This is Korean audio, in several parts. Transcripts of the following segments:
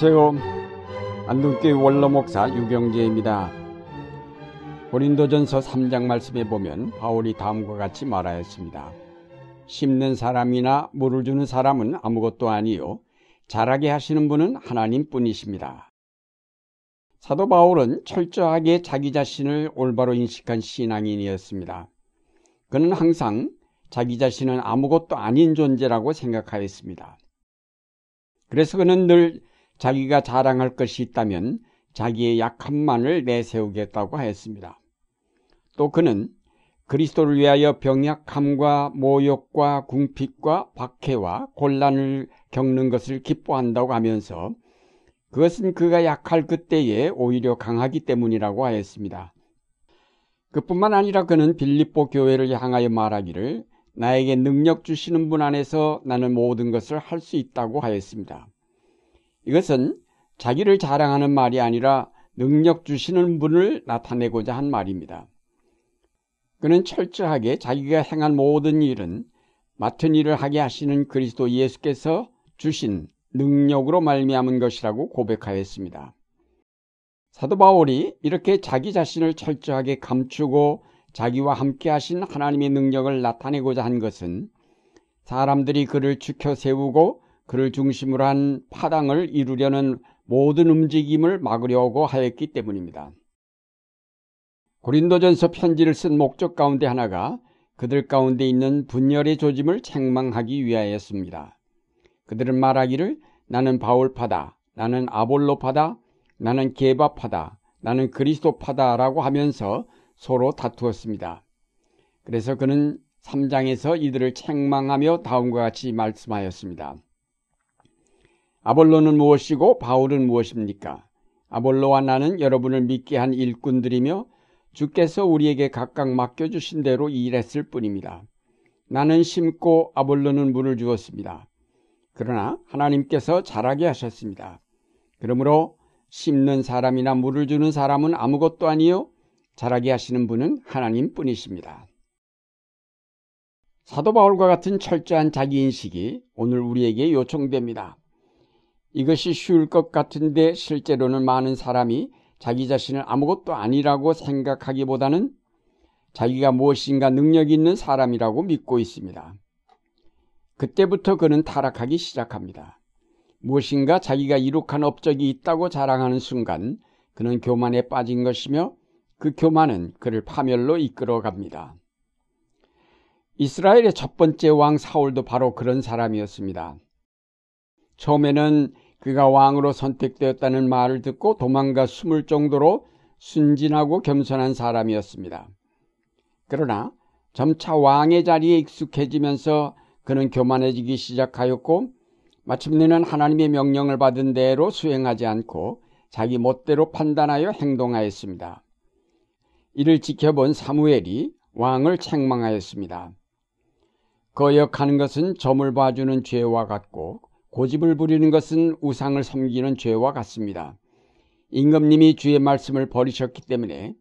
안녕하세요. 안동교회 원로목사 유경재입니다. 고린도전서 3장 말씀에 보면 바울이 다음과 같이 말하였습니다. 심는 사람이나 물을 주는 사람은 아무것도 아니요 자라게 하시는 분은 하나님 뿐이십니다. 사도 바울은 철저하게 자기 자신을 올바로 인식한 신앙인이었습니다. 그는 항상 자기 자신은 아무것도 아닌 존재라고 생각하였습니다. 그래서 그는 늘 자기가 자랑할 것이 있다면 자기의 약함만을 내세우겠다고 하였습니다. 또 그는 그리스도를 위하여 병약함과 모욕과 궁핍과 박해와 곤란을 겪는 것을 기뻐한다고 하면서 그것은 그가 약할 그때에 오히려 강하기 때문이라고 하였습니다. 그뿐만 아니라 그는 빌립보 교회를 향하여 말하기를 나에게 능력 주시는 분 안에서 나는 모든 것을 할 수 있다고 하였습니다. 이것은 자기를 자랑하는 말이 아니라 능력 주시는 분을 나타내고자 한 말입니다. 그는 철저하게 자기가 행한 모든 일은 맡은 일을 하게 하시는 그리스도 예수께서 주신 능력으로 말미암은 것이라고 고백하였습니다. 사도 바울이 이렇게 자기 자신을 철저하게 감추고 자기와 함께 하신 하나님의 능력을 나타내고자 한 것은 사람들이 그를 지켜 세우고 그를 중심으로 한 파당을 이루려는 모든 움직임을 막으려고 하였기 때문입니다. 고린도전서 편지를 쓴 목적 가운데 하나가 그들 가운데 있는 분열의 조짐을 책망하기 위하였습니다. 그들은 말하기를 나는 바울파다, 나는 아볼로파다, 나는 게바파다, 나는 그리스도파다라고 하면서 서로 다투었습니다. 그래서 그는 3장에서 이들을 책망하며 다음과 같이 말씀하였습니다. 아볼로는 무엇이고 바울은 무엇입니까? 아볼로와 나는 여러분을 믿게 한 일꾼들이며 주께서 우리에게 각각 맡겨주신 대로 일했을 뿐입니다. 나는 심고 아볼로는 물을 주었습니다. 그러나 하나님께서 자라게 하셨습니다. 그러므로 심는 사람이나 물을 주는 사람은 아무것도 아니요 자라게 하시는 분은 하나님 뿐이십니다. 사도 바울과 같은 철저한 자기 인식이 오늘 우리에게 요청됩니다. 이것이 쉬울 것 같은데 실제로는 많은 사람이 자기 자신을 아무것도 아니라고 생각하기보다는 자기가 무엇인가 능력 있는 사람이라고 믿고 있습니다. 그때부터 그는 타락하기 시작합니다. 무엇인가 자기가 이룩한 업적이 있다고 자랑하는 순간 그는 교만에 빠진 것이며 그 교만은 그를 파멸로 이끌어 갑니다. 이스라엘의 첫 번째 왕 사울도 바로 그런 사람이었습니다. 처음에는 그가 왕으로 선택되었다는 말을 듣고 도망가 숨을 정도로 순진하고 겸손한 사람이었습니다. 그러나 점차 왕의 자리에 익숙해지면서 그는 교만해지기 시작하였고 마침내는 하나님의 명령을 받은 대로 수행하지 않고 자기 멋대로 판단하여 행동하였습니다. 이를 지켜본 사무엘이 왕을 책망하였습니다. 거역하는 것은 점을 봐주는 죄와 같고 고집을 부리는 것은 우상을 섬기는 죄와 같습니다. 임금님이 주의 말씀을 버리셨기 때문에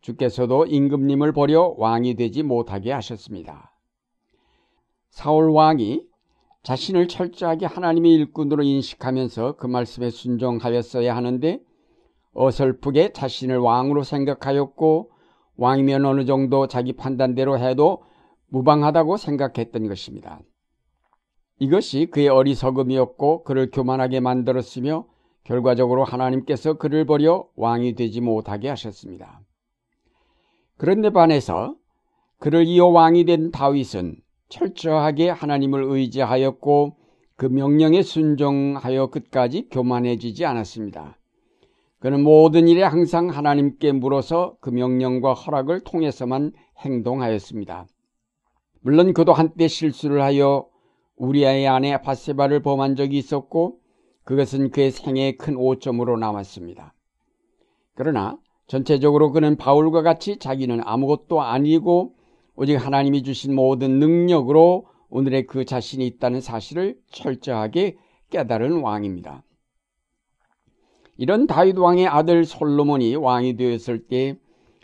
주께서도 임금님을 버려 왕이 되지 못하게 하셨습니다. 사울 왕이 자신을 철저하게 하나님의 일꾼으로 인식하면서 그 말씀에 순종하였어야 하는데 어설프게 자신을 왕으로 생각하였고 왕이면 어느 정도 자기 판단대로 해도 무방하다고 생각했던 것입니다. 이것이 그의 어리석음이었고 그를 교만하게 만들었으며 결과적으로 하나님께서 그를 버려 왕이 되지 못하게 하셨습니다. 그런데 반해서 그를 이어 왕이 된 다윗은 철저하게 하나님을 의지하였고 그 명령에 순종하여 끝까지 교만해지지 않았습니다. 그는 모든 일에 항상 하나님께 물어서 그 명령과 허락을 통해서만 행동하였습니다. 물론 그도 한때 실수를 하여 우리아의 아내 바세바를 범한 적이 있었고 그것은 그의 생애의 큰 오점으로 남았습니다. 그러나 전체적으로 그는 바울과 같이 자기는 아무것도 아니고 오직 하나님이 주신 모든 능력으로 오늘의 그 자신이 있다는 사실을 철저하게 깨달은 왕입니다. 이런 다윗 왕의 아들 솔로몬이 왕이 되었을 때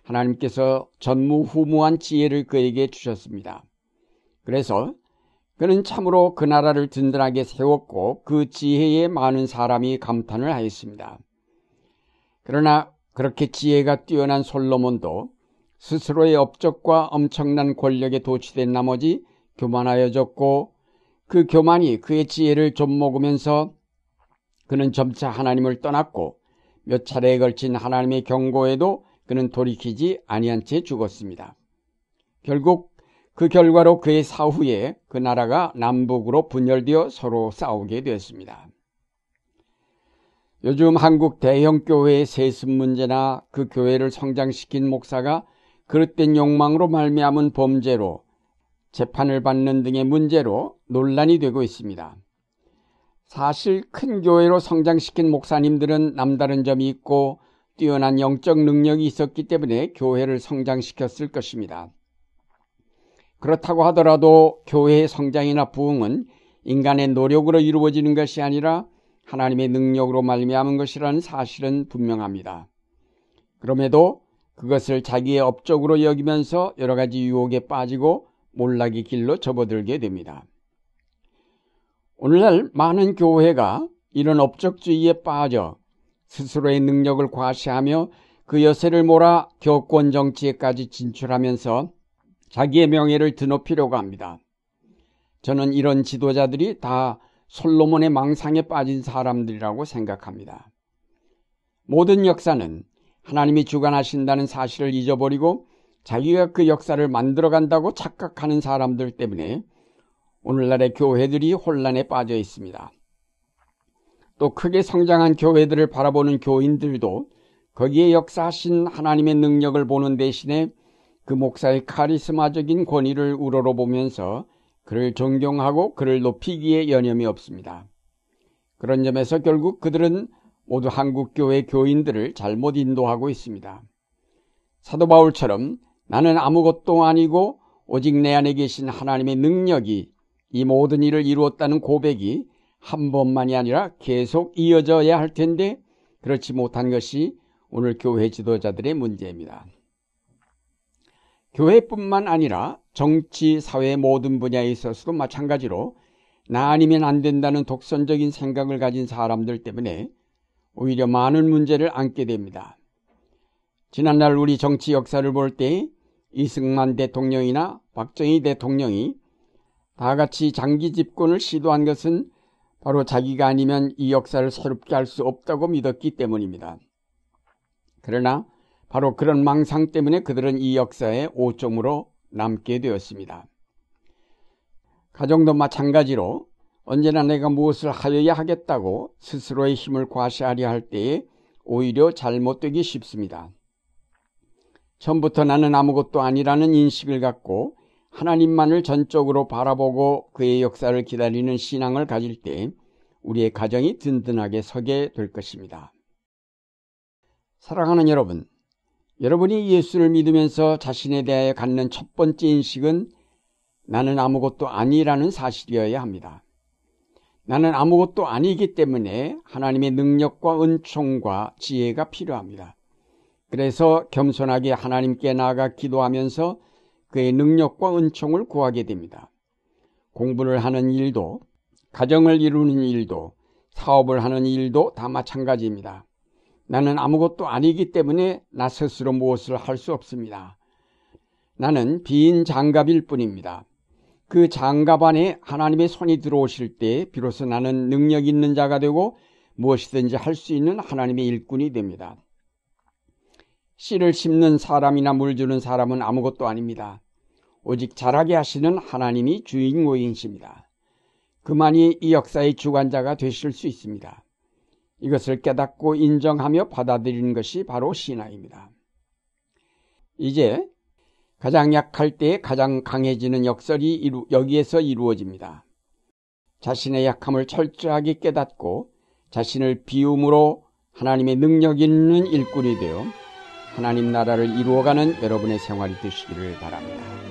하나님께서 전무후무한 지혜를 그에게 주셨습니다. 그래서 그는 참으로 그 나라를 든든하게 세웠고 그 지혜에 많은 사람이 감탄을 하였습니다. 그러나 그렇게 지혜가 뛰어난 솔로몬도 스스로의 업적과 엄청난 권력에 도취된 나머지 교만하여졌고 그 교만이 그의 지혜를 좀 먹으면서 그는 점차 하나님을 떠났고 몇 차례에 걸친 하나님의 경고에도 그는 돌이키지 아니한 채 죽었습니다. 결국 그 결과로 그의 사후에 그 나라가 남북으로 분열되어 서로 싸우게 되었습니다. 요즘 한국 대형 교회의 세습 문제나 그 교회를 성장시킨 목사가 그릇된 욕망으로 말미암은 범죄로 재판을 받는 등의 문제로 논란이 되고 있습니다. 사실 큰 교회로 성장시킨 목사님들은 남다른 점이 있고 뛰어난 영적 능력이 있었기 때문에 교회를 성장시켰을 것입니다. 그렇다고 하더라도 교회의 성장이나 부흥은 인간의 노력으로 이루어지는 것이 아니라 하나님의 능력으로 말미암은 것이라는 사실은 분명합니다. 그럼에도 그것을 자기의 업적으로 여기면서 여러 가지 유혹에 빠지고 몰락의 길로 접어들게 됩니다. 오늘날 많은 교회가 이런 업적주의에 빠져 스스로의 능력을 과시하며 그 여세를 몰아 교권 정치에까지 진출하면서 자기의 명예를 드높이려고 합니다. 저는 이런 지도자들이 다 솔로몬의 망상에 빠진 사람들이라고 생각합니다. 모든 역사는 하나님이 주관하신다는 사실을 잊어버리고 자기가 그 역사를 만들어간다고 착각하는 사람들 때문에 오늘날의 교회들이 혼란에 빠져 있습니다. 또 크게 성장한 교회들을 바라보는 교인들도 거기에 역사하신 하나님의 능력을 보는 대신에 그 목사의 카리스마적인 권위를 우러러보면서 그를 존경하고 그를 높이기에 여념이 없습니다. 그런 점에서 결국 그들은 모두 한국교회 교인들을 잘못 인도하고 있습니다. 사도 바울처럼 나는 아무것도 아니고 오직 내 안에 계신 하나님의 능력이 이 모든 일을 이루었다는 고백이 한 번만이 아니라 계속 이어져야 할 텐데 그렇지 못한 것이 오늘 교회 지도자들의 문제입니다. 교회뿐만 아니라 정치, 사회 모든 분야에 있어서도 마찬가지로 나 아니면 안 된다는 독선적인 생각을 가진 사람들 때문에 오히려 많은 문제를 안게 됩니다. 지난날 우리 정치 역사를 볼 때 이승만 대통령이나 박정희 대통령이 다 같이 장기 집권을 시도한 것은 바로 자기가 아니면 이 역사를 새롭게 할 수 없다고 믿었기 때문입니다. 그러나 바로 그런 망상 때문에 그들은 이 역사의 오점으로 남게 되었습니다. 가정도 마찬가지로 언제나 내가 무엇을 하여야 하겠다고 스스로의 힘을 과시하려 할 때에 오히려 잘못되기 쉽습니다. 처음부터 나는 아무것도 아니라는 인식을 갖고 하나님만을 전적으로 바라보고 그의 역사를 기다리는 신앙을 가질 때 우리의 가정이 든든하게 서게 될 것입니다. 사랑하는 여러분, 여러분이 예수를 믿으면서 자신에 대해 갖는 첫 번째 인식은 나는 아무것도 아니라는 사실이어야 합니다. 나는 아무것도 아니기 때문에 하나님의 능력과 은총과 지혜가 필요합니다. 그래서 겸손하게 하나님께 나아가 기도하면서 그의 능력과 은총을 구하게 됩니다. 공부를 하는 일도, 가정을 이루는 일도, 사업을 하는 일도 다 마찬가지입니다. 나는 아무것도 아니기 때문에 나 스스로 무엇을 할 수 없습니다. 나는 빈 장갑일 뿐입니다. 그 장갑 안에 하나님의 손이 들어오실 때 비로소 나는 능력 있는 자가 되고 무엇이든지 할 수 있는 하나님의 일꾼이 됩니다. 씨를 심는 사람이나 물 주는 사람은 아무것도 아닙니다. 오직 자라게 하시는 하나님이 주인공이십니다. 그만이 이 역사의 주관자가 되실 수 있습니다. 이것을 깨닫고 인정하며 받아들이는 것이 바로 신앙입니다. 이제 가장 약할 때 가장 강해지는 역설이 이루, 여기에서 이루어집니다. 자신의 약함을 철저하게 깨닫고 자신을 비움으로 하나님의 능력 있는 일꾼이 되어 하나님 나라를 이루어가는 여러분의 생활이 되시기를 바랍니다.